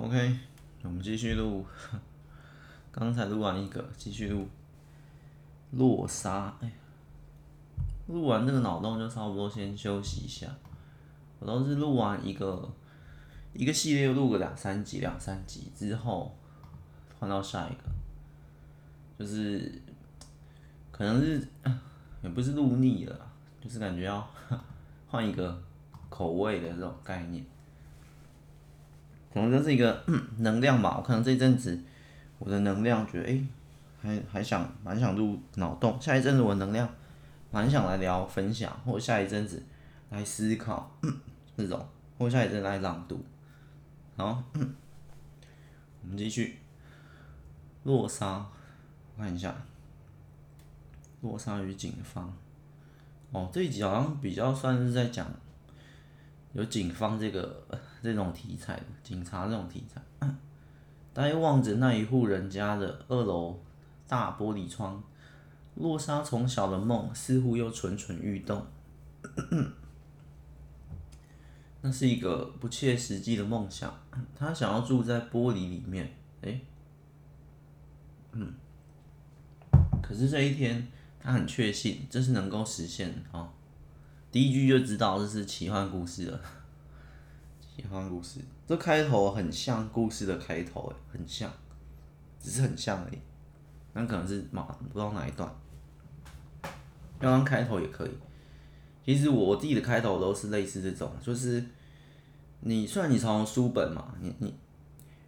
OK，我们继续录。刚才录完一个，继续录。落沙，哎，录完这个脑洞就差不多，先休息一下。我都是录完一个一个系列，录个两三集，两三集之后换到下一个，就是可能是也不是录腻了，就是感觉要 换一个口味的这种概念。可能就是一个能量吧，我可能这一阵子我的能量觉得，哎，还还想蛮想入脑洞。下一阵子我的能量蛮想来聊分享，或下一阵子来思考这种，或下一阵来朗读。好，我们继续。落沙，我看一下。落沙与警方。哦，这一集好像比较算是在讲有警方这个。这种题材的警察这种题材，呆望着那一户人家的二楼大玻璃窗，洛沙从小的梦似乎又蠢蠢欲动。那是一个不切实际的梦想，他想要住在玻璃里面。哎，嗯，可是这一天他很确信这是能够实现的哦。第一句就知道这是奇幻故事了。奇幻故事，这开头很像故事的开头，哎，很像，只是很像而已。那可能是马，不知道哪一段。要当开头也可以。其实我自己的开头都是类似这种，就是你虽然你从书本嘛，你你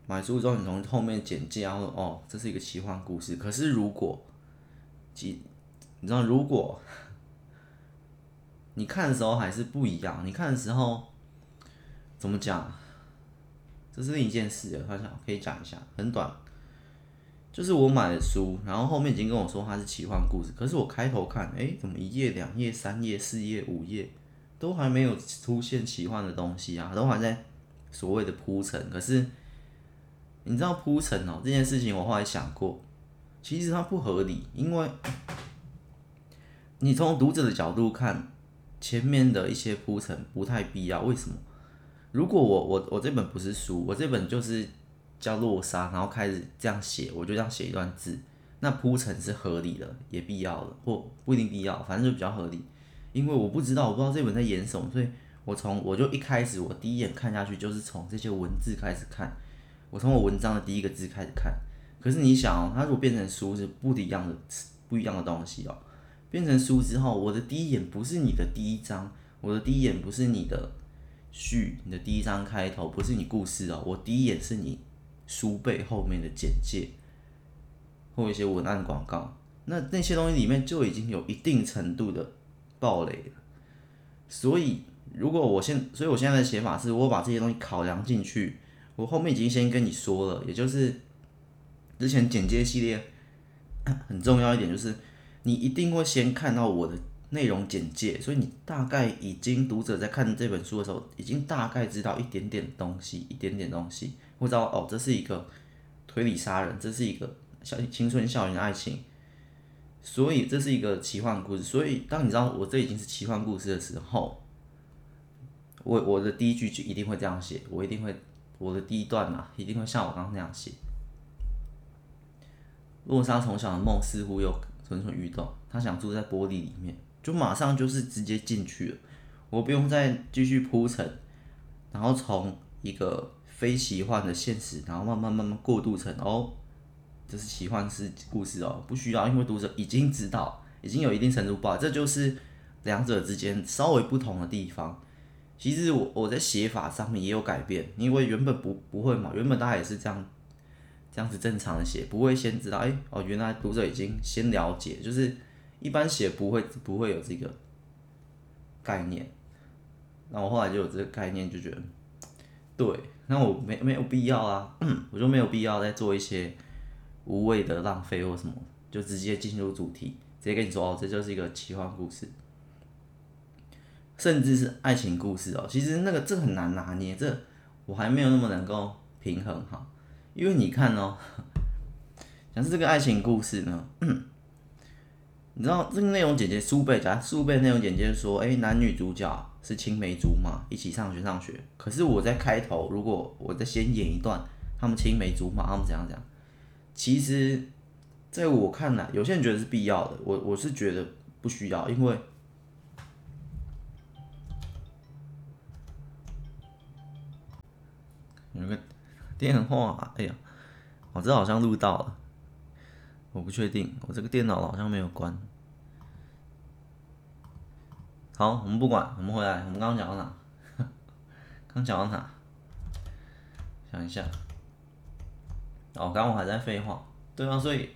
买书之后，你从后面简介然后哦，这是一个奇幻故事。可是如果，其你知道，如果你看的时候还是不一样，你看的时候。怎么讲？这是另一件事，我想可以讲一下，很短。就是我买的书，然后后面已经跟我说它是奇幻故事，可是我开头看，哎，怎么一页、两页、三页、四页、五页，都还没有出现奇幻的东西啊，都还在所谓的铺陈。可是你知道铺陈哦，这件事情我后来想过，其实它不合理，因为你从读者的角度看，前面的一些铺陈不太必要，为什么？如果我我我这本不是书，我这本就是叫落沙，然后开始这样写，我就这样写一段字，那铺陈是合理的，也必要的，或不一定必要，反正就比较合理。因为我不知道，我不知道这本在演什么，所以我从我就一开始我第一眼看下去就是从这些文字开始看，我从我文章的第一个字开始看。可是你想哦，它如果变成书是不一样的不一样的东西哦，变成书之后，我的第一眼不是你的第一章，我的第一眼不是你的。序，你的第一章开头不是你故事哦，我第一眼是你书背后面的简介，或一些文案广告，那那些东西里面就已经有一定程度的暴雷了。所以，如果我现，所以我现在的写法是我把这些东西考量进去，我后面已经先跟你说了，也就是之前简介系列很重要一点，就是你一定会先看到我的。内容简介，所以你大概已经读者在看这本书的时候，已经大概知道一点点东西，一点点东西，会知道哦，这是一个推理杀人，这是一个小青春校园爱情，所以这是一个奇幻故事。所以当你知道我这已经是奇幻故事的时候，我我的第一句就一定会这样写，我一定会我的第一段嘛，一定会像我刚刚那样写。洛沙从小的梦似乎又蠢蠢欲动，他想住在玻璃里面。就马上就是直接进去了，我不用再继续铺陈，然后从一个非奇幻的现实，然后慢慢慢慢过渡成哦，这是奇幻式故事哦，不需要，因为读者已经知道，已经有一定程度吧，这就是两者之间稍微不同的地方。其实我我在写法上面也有改变，因为原本不不会嘛，原本大家也是这样这样子正常的写，不会先知道，哎哦，原来读者已经先了解，就是。一般写不会不会有这个概念，那我后来就有这个概念，就觉得对，那我没没有必要啊，我就没有必要再做一些无谓的浪费或什么，就直接进入主题，直接跟你说哦，这就是一个奇幻故事，甚至是爱情故事哦。其实那个这很难拿捏，这我还没有那么能够平衡哈，因为你看哦，像是这个爱情故事呢。你知道这个内容简介书背讲书背内容简介说，哎，男女主角是青梅竹马，一起上学上学。可是我在开头，如果我再先演一段，他们青梅竹马，他们怎样怎样。其实，在我看来，有些人觉得是必要的，我我是觉得不需要，因为有个电话，哎呀，我这好像录到了，我不确定，我这个电脑好像没有关。好，我们不管，我们回来，我们刚刚讲到哪？刚讲到哪？想一下。哦，刚我还在废话，对啊，所以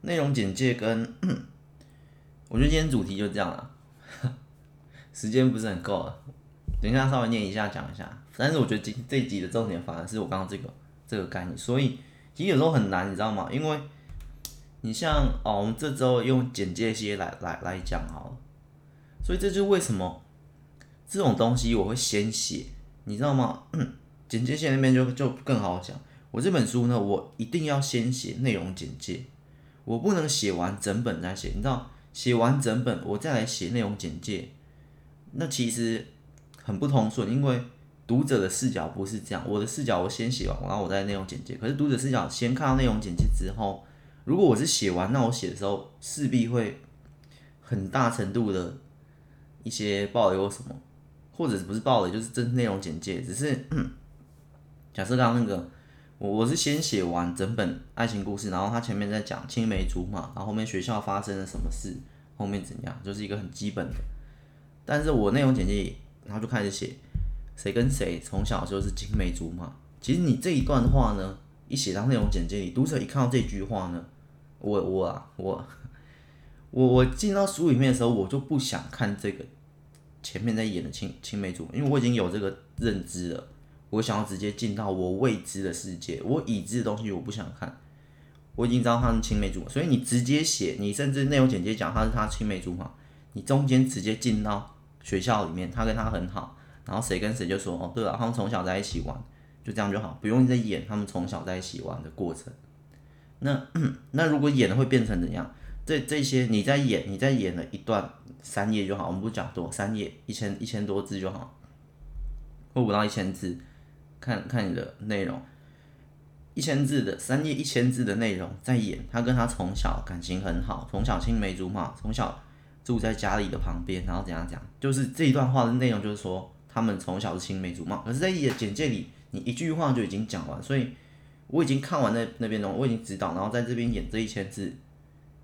内容简介跟，我觉得今天主题就这样了，时间不是很够了，等一下稍微念一下讲一下，但是我觉得今这一集的重点反而是我刚刚这个这个概念，所以其实有时候很难，你知道吗？因为你像哦，我们这周用简介些来来来讲好了，所以这就是为什么这种东西我会先写，你知道吗？简介些那边就就更好讲。我这本书呢，我一定要先写内容简介，我不能写完整本再写。你知道，写完整本我再来写内容简介，那其实很不通顺，因为读者的视角不是这样。我的视角我先写完，然后我再内容简介。可是读者视角先看到内容简介之后，如果我是写完，那我写的时候势必会很大程度的一些暴雷或什么，或者不是暴雷，就是真内容简介。只是 假设刚刚那个。我我是先写完整本爱情故事，然后他前面在讲青梅竹马，然后后面学校发生了什么事，后面怎样，就是一个很基本的。但是我内容简介，然后就开始写谁跟谁从小就是青梅竹马。其实你这一段话呢，一写到内容简介里，读者一看到这句话呢，我我啊我我我进到书里面的时候，我就不想看这个前面在演的青青梅竹马，因为我已经有这个认知了。我想要直接进到我未知的世界，我已知的东西我不想看。我已经知道他是青梅竹马，所以你直接写，你甚至内容简介讲他是他青梅竹马，你中间直接进到学校里面，他跟他很好，然后谁跟谁就说哦，对了，他们从小在一起玩，就这样就好，不用再演他们从小在一起玩的过程。那 那如果演了会变成怎样？这这些你在演，你在演了一段三页就好，我们不讲多，三页一千一千多字就好，或不到一千字。看看你的内容，一千字的三页一千字的内容在演他跟他从小感情很好，从小青梅竹马，从小住在家里的旁边，然后怎样讲，就是这一段话的内容就是说他们从小是青梅竹马。可是，在演简介里，你一句话就已经讲完，所以我已经看完那那边的，我已经知道，然后在这边演这一千字，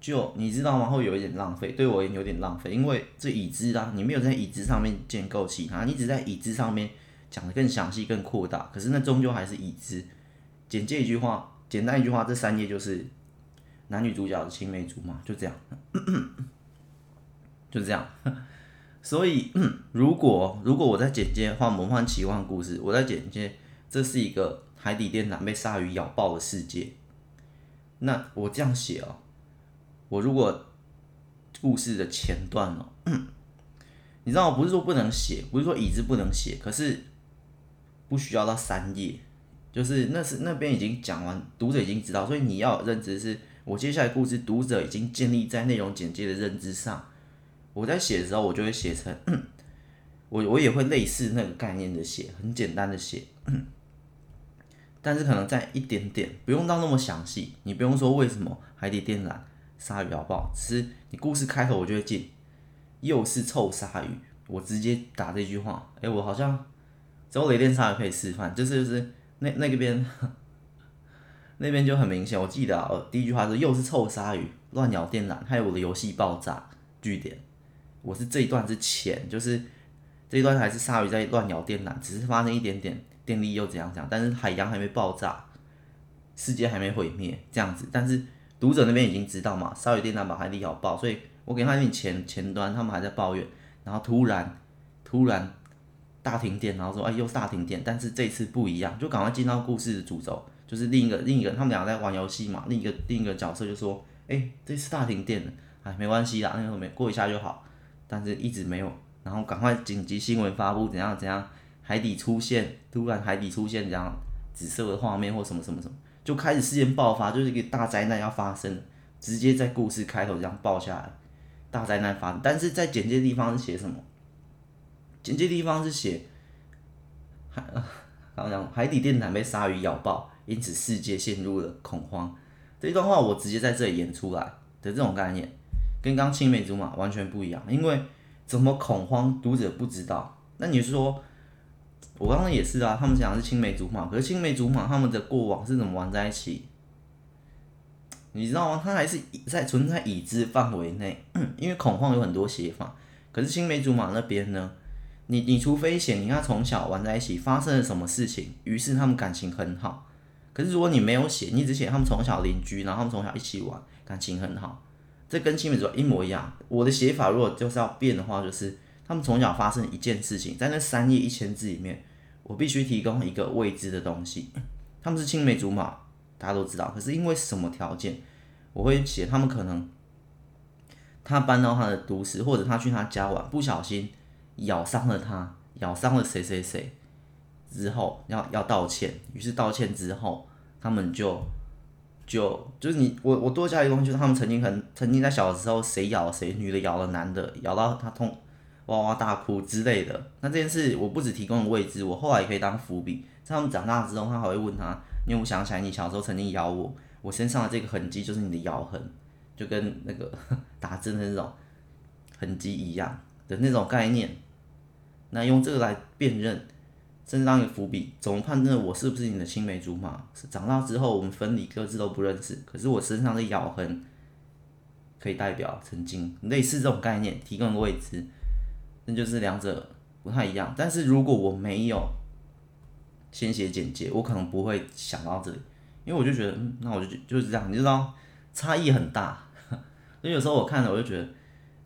就你知道吗？会有一点浪费，对我也有点浪费，因为这已知啊，你没有在已知上面建构其他，你只在已知上面。讲得更详细、更扩大，可是那终究还是已知。简介一句话，简单一句话，这三页就是男女主角的青梅竹马，就这样，就这样。所以，如果如果我在简介画魔幻奇幻故事，我在简介这是一个海底电缆被鲨鱼咬爆的世界，那我这样写哦，我如果故事的前段哦，你知道，我不是说不能写，不是说椅子不能写，可是。不需要到三页，就是那是那边已经讲完，读者已经知道，所以你要认知是，我接下来故事读者已经建立在内容简介的认知上。我在写的时候，我就会写成，我我也会类似那个概念的写，很简单的写，但是可能在一点点，不用到那么详细。你不用说为什么海底电缆鲨鱼咬爆，只是你故事开头我就会进，又是臭鲨鱼，我直接打这句话，哎，我好像。之后雷电鲨鱼可以示范，就是就是那那个边，那边就很明显。我记得啊，第一句话是又是臭鲨鱼乱咬电缆，害我的游戏爆炸。据点，我是这一段之前，就是这一段还是鲨鱼在乱咬电缆，只是发生一点点电力又怎样怎样，但是海洋还没爆炸，世界还没毁灭这样子。但是读者那边已经知道嘛，鲨鱼电缆把海底好爆，所以我给他一点前前端，他们还在抱怨，然后突然突然。大停电，然后说，哎，又大停电，但是这次不一样，就赶快进到故事的主轴，就是另一个另一个，他们两个在玩游戏嘛，另一个另一个角色就说，哎，这次大停电了，哎，没关系啦，那个没过一下就好，但是一直没有，然后赶快紧急新闻发布，怎样怎样，海底出现，突然海底出现这样紫色的画面或什么什么什么，就开始事件爆发，就是一个大灾难要发生，直接在故事开头这样爆下来，大灾难发生，但是在简介地方是写什么？简介地方是写海然后海底电缆被鲨鱼咬爆，因此世界陷入了恐慌。这一段话我直接在这里演出来的这种概念，跟刚青梅竹马完全不一样。因为怎么恐慌，读者不知道。那你是说，我刚刚也是啊，他们讲的是青梅竹马，可是青梅竹马他们的过往是怎么玩在一起？你知道吗？他还是在存在已知范围内，因为恐慌有很多写法。可是青梅竹马那边呢？你你除非写你看从小玩在一起发生了什么事情，于是他们感情很好。可是如果你没有写，你只写他们从小邻居，然后他们从小一起玩，感情很好，这跟青梅竹马一模一样。我的写法如果就是要变的话，就是他们从小发生一件事情，在那三页一千字里面，我必须提供一个未知的东西。他们是青梅竹马。大家都知道，可是因为什么条件，我会写他们可能他搬到他的都市，或者他去他家玩，不小心咬伤了他，咬伤了谁谁谁之后要要道歉，于是道歉之后，他们就就就是你我我多加一个东西，就是他们曾经很曾经在小的时候谁咬谁，女的咬了男的，咬到他痛哇哇大哭之类的。那这件事我不只提供了未知，我后来也可以当伏笔，在他们长大之后，他还会问他。因为我想起来，你小时候曾经咬我，我身上的这个痕迹就是你的咬痕，就跟那个打针的那种痕迹一样的那种概念。那用这个来辨认，甚至当一个伏笔，怎么判断我是不是你的青梅竹马？是长大之后我们分离，各自都不认识，可是我身上的咬痕可以代表曾经类似这种概念，提供个位置，那就是两者不太一样。但是如果我没有。先写简介，我可能不会想到这里，因为我就觉得，嗯，那我就就是这样，你知道，差异很大。所以有时候我看了，我就觉得，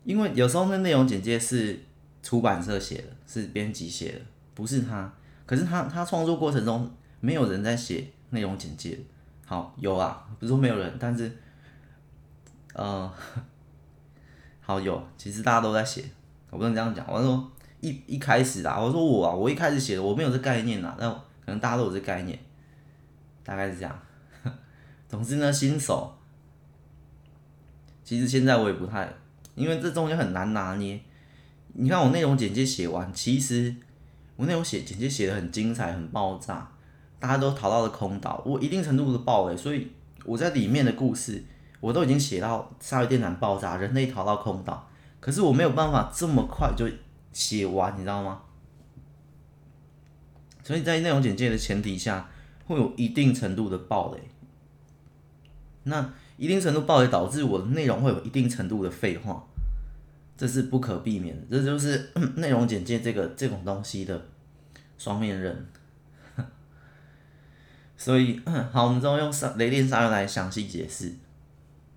因为有时候那内容简介是出版社写的，是编辑写的，不是他。可是他他创作过程中没有人在写内容简介。好，有啊，不是说没有人，但是，呃，好有，其实大家都在写，我不能这样讲。我说一一开始啊，我说我啊，我一开始写的我没有这概念啊，那。可能大家都有这概念，大概是这样。总之呢，新手其实现在我也不太，因为这中间很难拿捏。你看我内容简介写完，其实我内容写简介写的很精彩，很爆炸，大家都逃到了空岛，我一定程度的爆雷，所以我在里面的故事我都已经写到鲨鱼电缆爆炸，人类逃到空岛，可是我没有办法这么快就写完，你知道吗？所以在内容简介的前提下，会有一定程度的爆雷。那一定程度爆雷导致我的内容会有一定程度的废话，这是不可避免的。这就是 内容简介这个这种东西的双面刃。所以 好，我们之后用雷电鲨鱼来详细解释。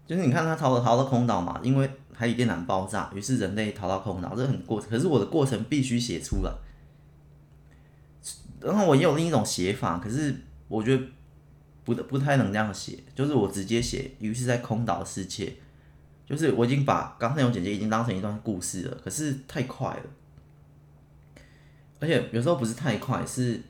就是你看他逃了逃到空岛嘛，因为海底电缆爆炸，于是人类逃到空岛，这很过。可是我的过程必须写出来。然后我也有另一种写法，可是我觉得不不太能这样写，就是我直接写，于是在空岛世界，就是我已经把刚才那种简介已经当成一段故事了，可是太快了，而且有时候不是太快，是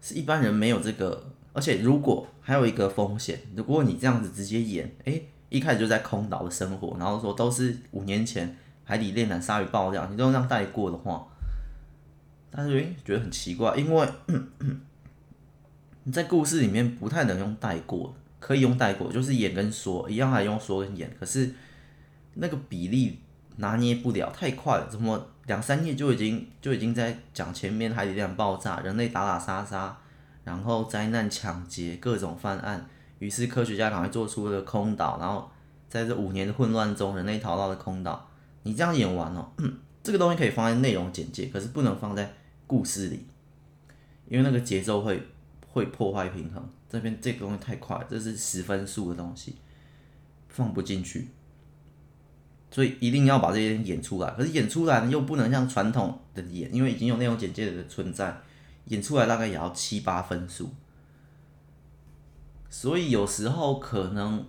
是一般人没有这个，而且如果还有一个风险，如果你这样子直接演，诶，一开始就在空岛的生活，然后说都是五年前海底电缆鲨鱼爆掉，你都这样带过的话。但是诶，觉得很奇怪，因为你 在故事里面不太能用带过，可以用带过，就是演跟说一样，还用说跟演，可是那个比例拿捏不了，太快了，怎么两三页就已经就已经在讲前面海底电缆爆炸，人类打打杀杀，然后灾难抢劫各种犯案，于是科学家赶快做出了空岛，然后在这五年的混乱中，人类逃到了空岛。你这样演完哦。这个东西可以放在内容简介，可是不能放在故事里，因为那个节奏会会破坏平衡。这边这个东西太快，这是十分数的东西，放不进去，所以一定要把这些演出来。可是演出来呢，又不能像传统的演，因为已经有内容简介的存在，演出来大概也要七八分数。所以有时候可能，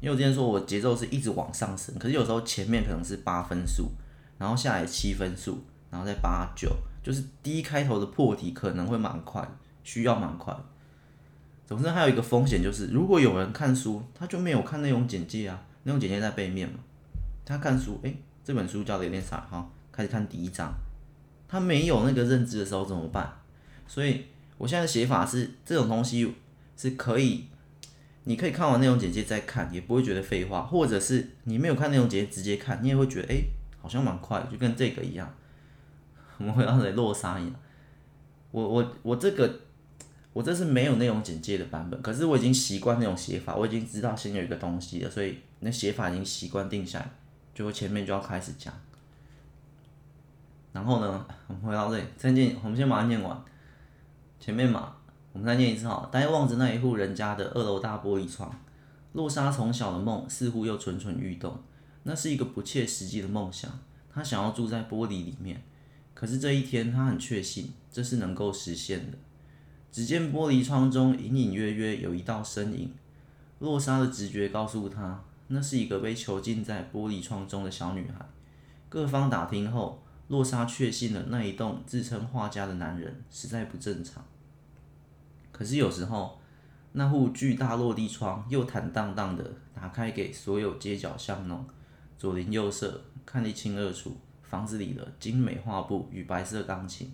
因为我之前说我节奏是一直往上升，可是有时候前面可能是八分数。然后下来七分数，然后再八九，就是第一开头的破题可能会蛮快，需要蛮快。总之还有一个风险就是，如果有人看书，他就没有看内容简介啊，内容简介在背面嘛。他看书，诶，这本书叫的有点傻哈，开始看第一章，他没有那个认知的时候怎么办？所以我现在的写法是这种东西是可以，你可以看完内容简介再看，也不会觉得废话，或者是你没有看内容简介直接看，你也会觉得哎、好像蛮快，就跟这个一样。我们回到这里落沙一样，我我我这个我这是没有内容简介的版本，可是我已经习惯那种写法，我已经知道先有一个东西了，所以那写法已经习惯定下来，就前面就要开始讲。然后呢，我们回到这里，再念，我们先把它念完。前面嘛，我们再念一次哈。呆望着那一户人家的二楼大玻璃窗，洛莎从小的梦似乎又蠢蠢欲动。那是一个不切实际的梦想，她想要住在玻璃里面。可是这一天，她很确信这是能够实现的。只见玻璃窗中隐隐约约有一道身影，洛莎的直觉告诉她，那是一个被囚禁在玻璃窗中的小女孩。各方打听后。洛莎确信了那一栋自称画家的男人实在不正常。可是有时候，那户巨大落地窗又坦荡荡地打开给所有街角巷弄，左邻右舍看得一清二楚。房子里的精美画布与白色钢琴，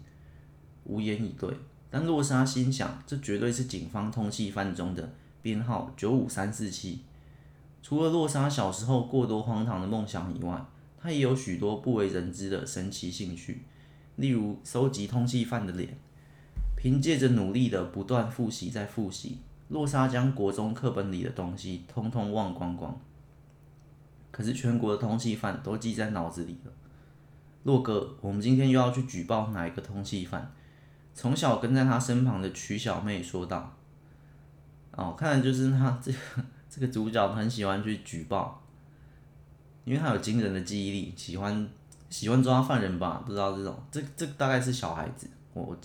无言以对。但洛莎心想，这绝对是警方通缉犯中的编号九五三四七。除了洛莎小时候过多荒唐的梦想以外，他也有许多不为人知的神奇兴趣，例如收集通缉犯的脸。凭借着努力的不断复习再复习，洛莎将国中课本里的东西通通忘光光。可是全国的通缉犯都记在脑子里了。洛哥，我们今天又要去举报哪一个通缉犯？从小跟在他身旁的曲小妹说道。哦，看来就是他这个这个主角很喜欢去举报。因为他有惊人的记忆力，喜欢喜欢抓犯人吧？不知道这种，这这大概是小孩子，我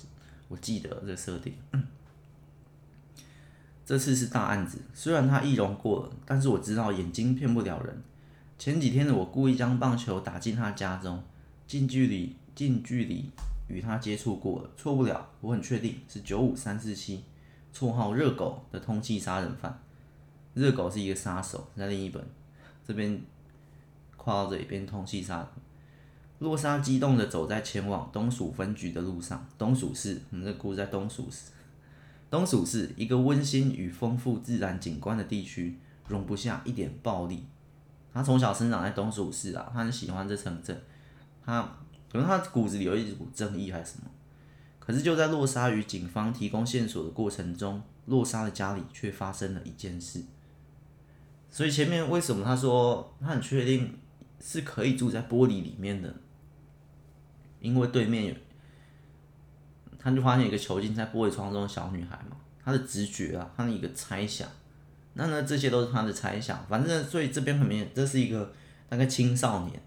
我记得这设定。这次是大案子，虽然他易容过了，但是我知道眼睛骗不了人。前几天的我故意将棒球打进他家中，近距离近距离与他接触过了，错不了，我很确定是九五三四七，绰号热狗的通缉杀人犯。热狗是一个杀手，在另一本这边。跨到这里边通缉杀人，洛莎激动地走在前往东署分局的路上。东署市，我们这故事在东署市。东署市一个温馨与丰富自然景观的地区，容不下一点暴力。他从小生长在东署市啊，他很喜欢这城镇。他可能他骨子里有一股正义还是什么。可是就在洛莎与警方提供线索的过程中，洛莎的家里却发生了一件事。所以前面为什么他说他很确定？是可以住在玻璃里面的，因为对面有，他就发现一个囚禁在玻璃窗中的小女孩嘛，他的直觉啊，他的一个猜想，那呢，这些都是他的猜想，反正所以这边很明显，这是一个大概青少年，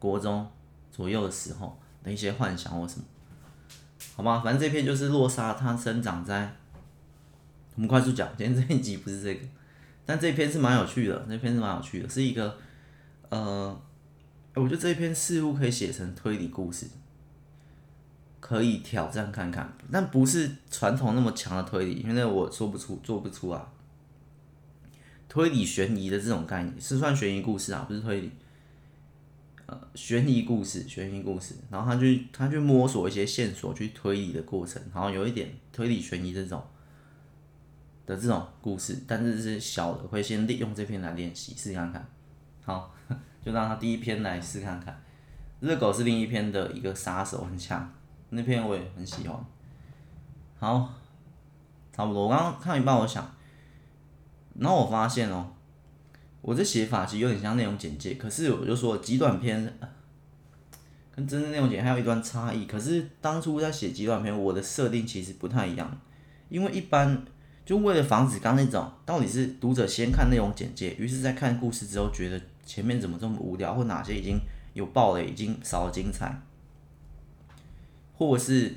国中左右的时候的一些幻想或什么，好吧，反正这篇就是洛莎，她生长在，我们快速讲，今天这一集不是这个，但这篇是蛮有趣的，那篇是蛮有趣的，是一个。呃，我觉得这一篇似乎可以写成推理故事，可以挑战看看，但不是传统那么强的推理，因为我说不出、做不出啊。推理悬疑的这种概念是算悬疑故事啊，不是推理。呃，悬疑故事，悬疑故事，然后他去他去摸索一些线索，去推理的过程，然后有一点推理悬疑这种的这种故事，但是是小的，会先利用这篇来练习，试看看。好，就让他第一篇来试看看。热狗是另一篇的一个杀手，很强，那篇我也很喜欢。好，差不多。我刚刚看一半，我想，然后我发现哦，我这写法其实有点像内容简介，可是我就说极短篇跟真正内容简介还有一段差异。可是当初在写极短篇，我的设定其实不太一样，因为一般。就为了防止刚那种，到底是读者先看内容简介，于是在看故事之后觉得前面怎么这么无聊，或哪些已经有爆了，已经少了精彩，或是，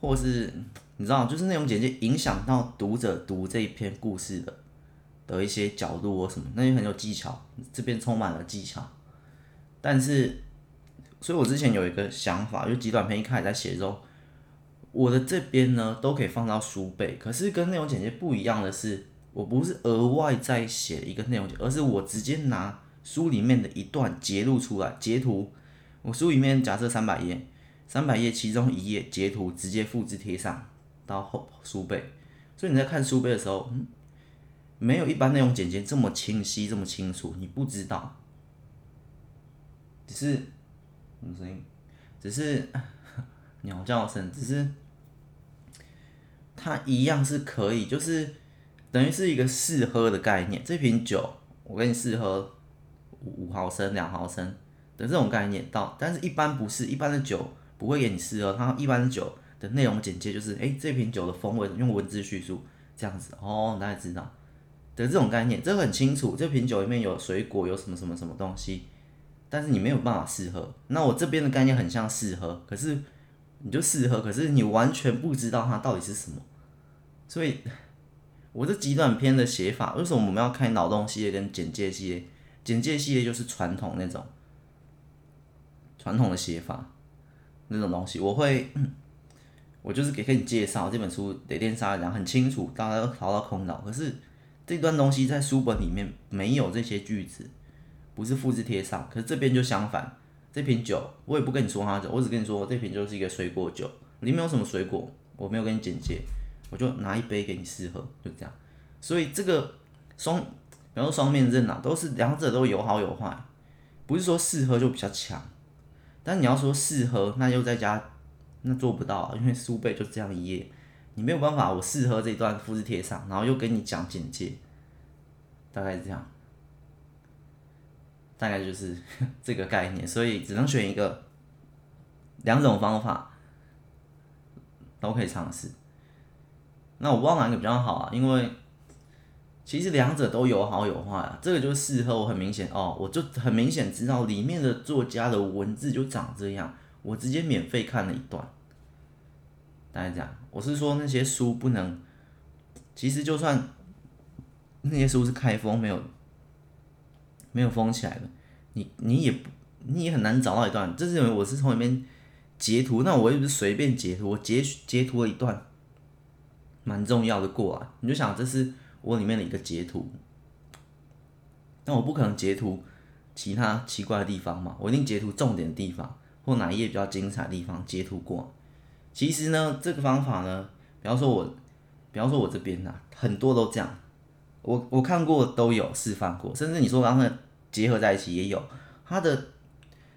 或是你知道，就是内容简介影响到读者读这一篇故事的的一些角度或什么，那就很有技巧，这边充满了技巧。但是，所以我之前有一个想法，就极短篇一开始在写的时候。我的这边呢，都可以放到书背，可是跟内容简介不一样的是，我不是额外再写一个内容，而是我直接拿书里面的一段截录出来，截图。我书里面假设三百页，三百页其中一页截图直接复制贴上，到后书背，所以你在看书背的时候，嗯，没有一般内容简介这么清晰，这么清楚，你不知道，只是什么声音？只是鸟叫声，只是它一样是可以，就是等于是一个试喝的概念。这瓶酒我给你试喝五毫升、两毫升的这种概念到，但是一般不是，一般的酒不会给你试喝，它一般的酒的内容简介就是，诶，这瓶酒的风味用文字叙述这样子哦，大家知道的这种概念，这很清楚，这瓶酒里面有水果，有什么什么什么东西。但是你没有办法试喝，那我这边的概念很像试喝，可是你就试喝，可是你完全不知道它到底是什么，所以 我这极短篇的写法，为什么我们要开脑洞系列跟简介系列？简介系列就是传统那种传统的写法那种东西，我会 我就是给给你介绍这本书《雷电鲨鱼》，很清楚，大家都逃到空岛，可是这段东西在书本里面没有这些句子。不是复制贴上，可是这边就相反。这瓶酒我也不跟你说它酒，我只跟你说这瓶就是一个水果酒，里面有什么水果我没有跟你简介，我就拿一杯给你试喝，就这样。所以这个双，然后双面刃啊，都是两者都有好有坏，不是说试喝就比较强。但你要说试喝，那又在家那做不到，因为书背就这样一页，你没有办法我试喝这段复制贴上，然后又跟你讲简介，大概是这样。大概就是 这个概念，所以只能选一个，两种方法都可以尝试。那我不知道哪个比较好啊，因为其实两者都有好有坏啊。这个就是事后，很明显哦，我就很明显知道里面的作家的文字就长这样，我直接免费看了一段。大概这样，我是说那些书不能，其实就算那些书是开封没有。没有封起来的，你你也你也很难找到一段。这是因为我是从里面截图，那我又不是随便截图，我截截图了一段蛮重要的过来，你就想这是我里面的一个截图，那我不可能截图其他奇怪的地方嘛，我一定截图重点的地方或哪一页比较精彩的地方截图过。其实呢，这个方法呢，比方说我，比方说我这边呐、啊，很多都这样，我我看过都有示范过，甚至你说刚才。结合在一起也有，它的，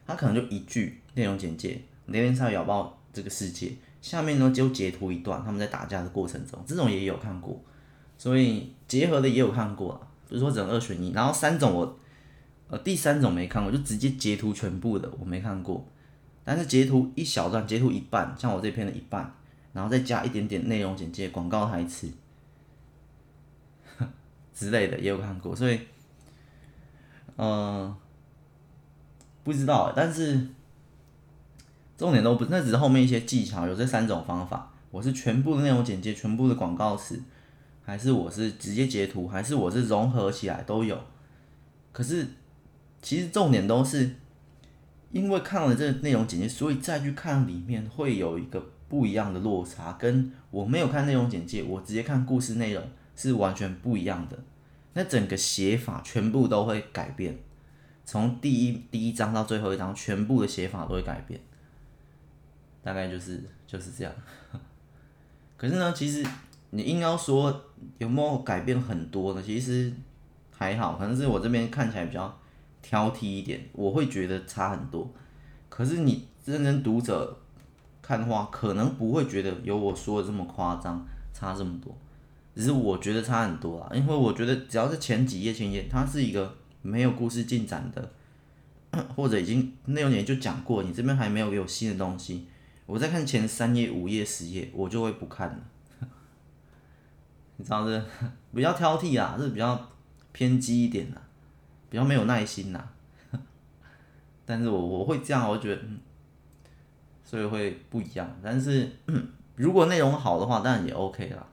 它可能就一句内容简介，雷电鲨鱼咬爆这个世界，下面呢就截图一段他们在打架的过程中，这种也有看过，所以结合的也有看过啊，不是说整二选一，然后三种我，呃第三种没看过，就直接截图全部的我没看过，但是截图一小段，截图一半，像我这篇的一半，然后再加一点点内容简介、广告台词 之类的也有看过，所以。嗯，不知道，但是重点都不，那只是后面一些技巧。有这三种方法，我是全部的内容简介，全部的广告词，还是我是直接截图，还是我是融合起来都有。可是其实重点都是因为看了这内容简介，所以再去看里面会有一个不一样的落差，跟我没有看内容简介，我直接看故事内容是完全不一样的。那整个写法全部都会改变，从第一第一章到最后一章，全部的写法都会改变，大概就是就是这样。可是呢，其实你硬要说有没有改变很多呢？其实还好，可能是我这边看起来比较挑剔一点，我会觉得差很多。可是你认真读者看的话，可能不会觉得有我说的这么夸张，差这么多。只是我觉得差很多啊，因为我觉得只要是前几页、前页，它是一个没有故事进展的，或者已经内容也就讲过，你这边还没有有新的东西，我再看前三页、五页、十页，我就会不看了。你知道这 比较挑剔啊，这比较偏激一点啊，比较没有耐心呐。但是我我会这样，我觉得，所以会不一样。但是如果内容好的话，当然也 OK 啦。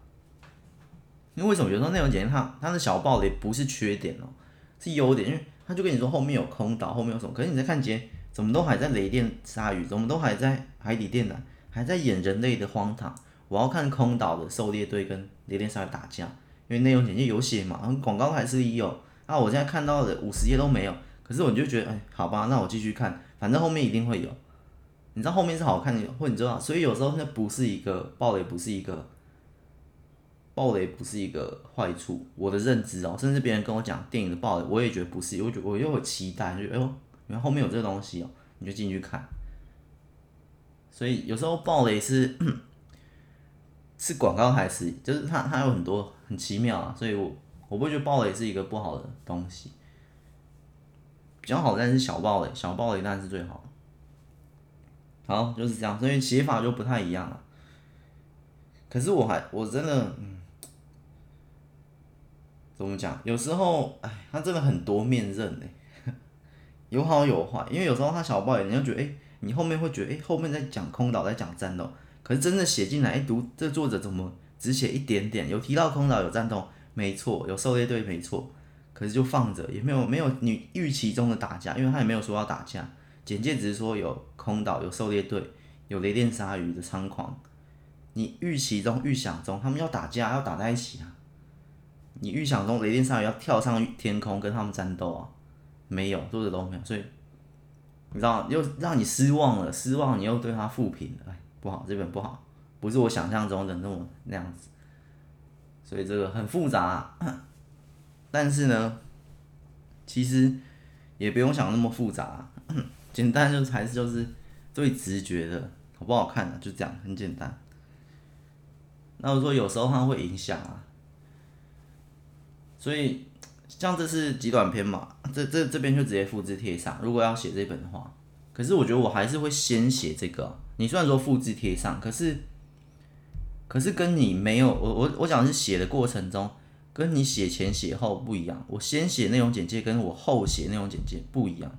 因为为什么有时候内容简介它它的小暴雷不是缺点哦，是优点，因为他就跟你说后面有空岛，后面有什么，可是你在看节怎么都还在雷电鲨鱼，怎么都还在海底电缆，还在演人类的荒唐。我要看空岛的狩猎队跟雷电鲨鱼打架，因为内容简介有写嘛，广告还是有。啊，我现在看到的五十页都没有，可是我就觉得，哎，好吧，那我继续看，反正后面一定会有。你知道后面是好看的，或你知道，所以有时候那不是一个暴雷，不是一个。爆雷不是一个坏处，我的认知哦，甚至别人跟我讲电影的爆雷，我也觉得不是，我觉我又有期待，就哎呦，你看后面有这个东西哦，你就进去看。所以有时候爆雷是 是广告还是，就是它它有很多很奇妙啊，所以我我不会觉得暴雷是一个不好的东西，比较好，但是小暴雷，小暴雷当然是最好。好，就是这样，所以写法就不太一样了。可是我还我真的，嗯，怎么讲？有时候，哎，他真的很多面刃哎，有好有坏。因为有时候他小暴雷，你就觉得，哎，你后面会觉得，哎，后面在讲空岛，在讲战斗。可是真的写进来，哎，读这作者怎么只写一点点？有提到空岛有战斗，没错，有狩猎队，没错。可是就放着，也没有没有你预期中的打架，因为他也没有说要打架。简介只是说有空岛，有狩猎队，有雷电鲨鱼的猖狂。你预期中、预想中，他们要打架，要打在一起啊！你预想中雷电鲨鱼要跳上天空跟他们战斗啊？没有，作者都没有，所以你知道，又让你失望了，失望，你又对他负评，哎，不好，这本不好，不是我想象中的那么那样子，所以这个很复杂。但是呢，其实也不用想那么复杂。简单就是还是就是最直觉的，好不好看呢？就这样，很简单。那我说有时候它会影响啊，所以像这是极短篇嘛，这这这边就直接复制贴上。如果要写这本的话，可是我觉得我还是会先写这个。你虽然说复制贴上，可是可是跟你没有我我我讲是写的过程中，跟你写前写后不一样。我先写内容简介，跟我后写内容简介不一样。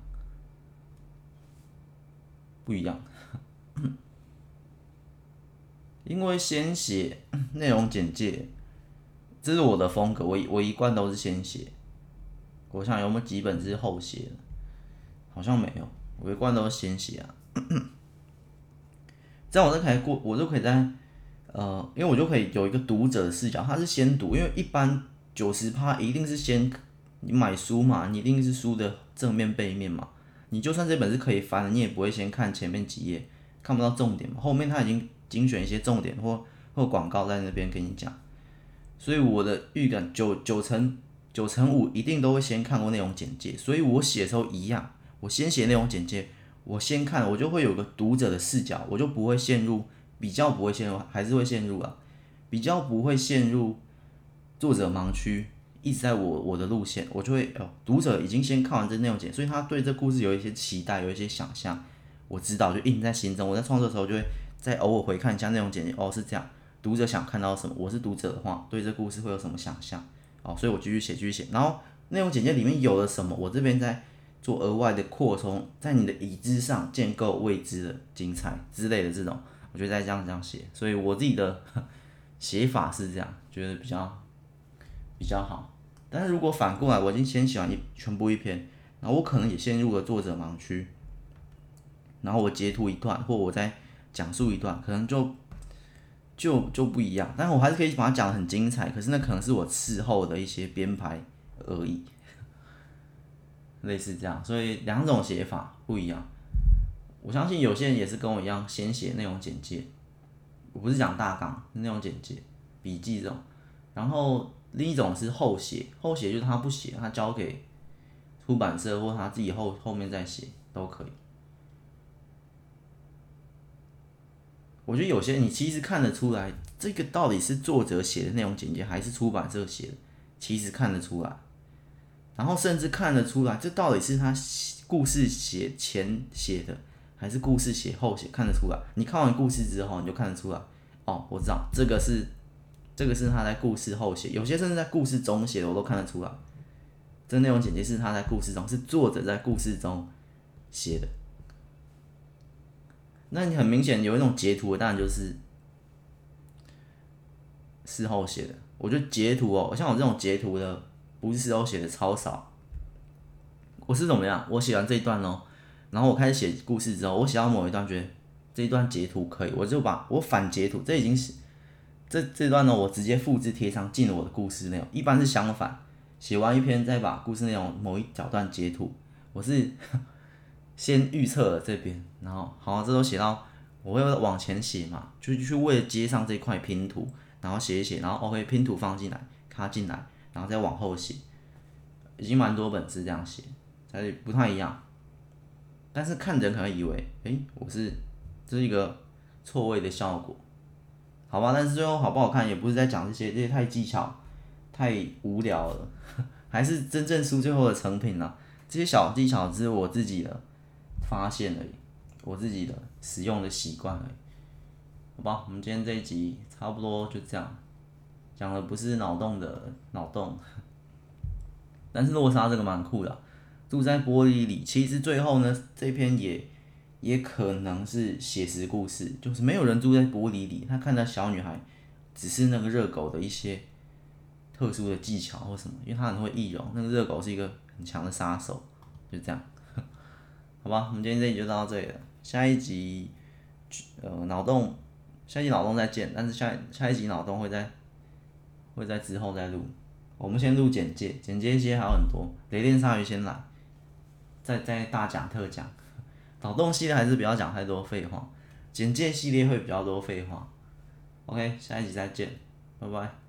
不一样，因为先写 内容简介，这是我的风格，我我一贯都是先写。我想有没有几本是后写的？好像没有，我一贯都是先写啊。这样我就可以过，我就可以在呃，因为我就可以有一个读者的视角，他是先读，因为一般九十趴一定是先你买书嘛，你一定是书的正面背面嘛。你就算这本是可以翻的，你也不会先看前面几页，看不到重点嘛。后面他已经精选一些重点或或广告在那边跟你讲，所以我的预感九九成九成五一定都会先看过内容简介。所以我写的时候一样，我先写内容简介，我先看，我就会有个读者的视角，我就不会陷入比较不会陷入，还是会陷入啊，比较不会陷入作者盲区。一直在我我的路线，我就会哦，读者已经先看完这内容简，所以他对这故事有一些期待，有一些想象，我知道就印在心中。我在创作的时候就会再偶尔回看一下内容简介，哦，是这样，读者想看到什么？我是读者的话，对这故事会有什么想象？哦，所以我继续写，继续写。然后内容简介里面有了什么？我这边在做额外的扩充，在你的已知上建构未知的精彩之类的这种，我觉得再这样这样写。所以我自己的 写法是这样，觉得比较。比较好，但是如果反过来，我已经先写完一全部一篇，然后我可能也陷入了作者盲区，然后我截图一段，或我再讲述一段，可能就就就不一样。但是我还是可以把它讲得很精彩，可是那可能是我事后的一些编排而已，类似这样，所以两种写法不一样。我相信有些人也是跟我一样，先写内容简介，我不是讲大纲，内容简介、笔记这种，然后。另一种是后写，后写就是他不写，他交给出版社或他自己后后面再写都可以。我觉得有些你其实看得出来，这个到底是作者写的内容简介还是出版社写的，其实看得出来。然后甚至看得出来，这到底是他故事写前写的，还是故事写后写，看得出来。你看完故事之后，你就看得出来。哦，我知道这个是。这个是他在故事后写，有些甚至在故事中写的，我都看得出来。这内容简介是他在故事中，是作者在故事中写的。那你很明显有一种截图的，当然就是事后写的。我觉得截图哦，像我这种截图的，不是事后写的超少。我是怎么样？我写完这一段哦，然后我开始写故事之后，我写到某一段，觉得这一段截图可以，我就把我反截图，这已经是。这这段呢，我直接复制贴上进了我的故事内容。一般是相反，写完一篇再把故事内容某一小段截图。我是 先预测了这边，然后好，这都写到我会往前写嘛，就去为了接上这块拼图，然后写一写，然后 OK 拼图放进来，卡进来，然后再往后写，已经蛮多本是这样写，所以不太一样。但是看人可能以为，诶、欸，我是这是一个错位的效果，好吧？但是最后好不好看，也不是在讲这些，这些太技巧，太无聊了，还是真正书最后的成品了。这些小技巧只是我自己的发现而已，我自己的使用的习惯而已。好吧，我们今天这一集差不多就这样，讲的不是脑洞的脑洞，但是洛莎这个蛮酷的，住在玻璃里。其实最后呢，这篇也也可能是写实故事，就是没有人住在玻璃里，他看到小女孩只是那个热狗的一些特殊的技巧或什么，因为他很会易容，那个热狗是一个。很强的杀手，就这样，好吧，我们今天这集就到这里了。下一集，呃，脑洞，下一集脑洞再见。但是下下一集脑洞会在会在之后再录。我们先录简介，简介一些还有很多。雷电鲨鱼先来，再再大讲特讲。脑洞系列还是不要讲太多废话，简介系列会比较多废话。OK，下一集再见，拜拜。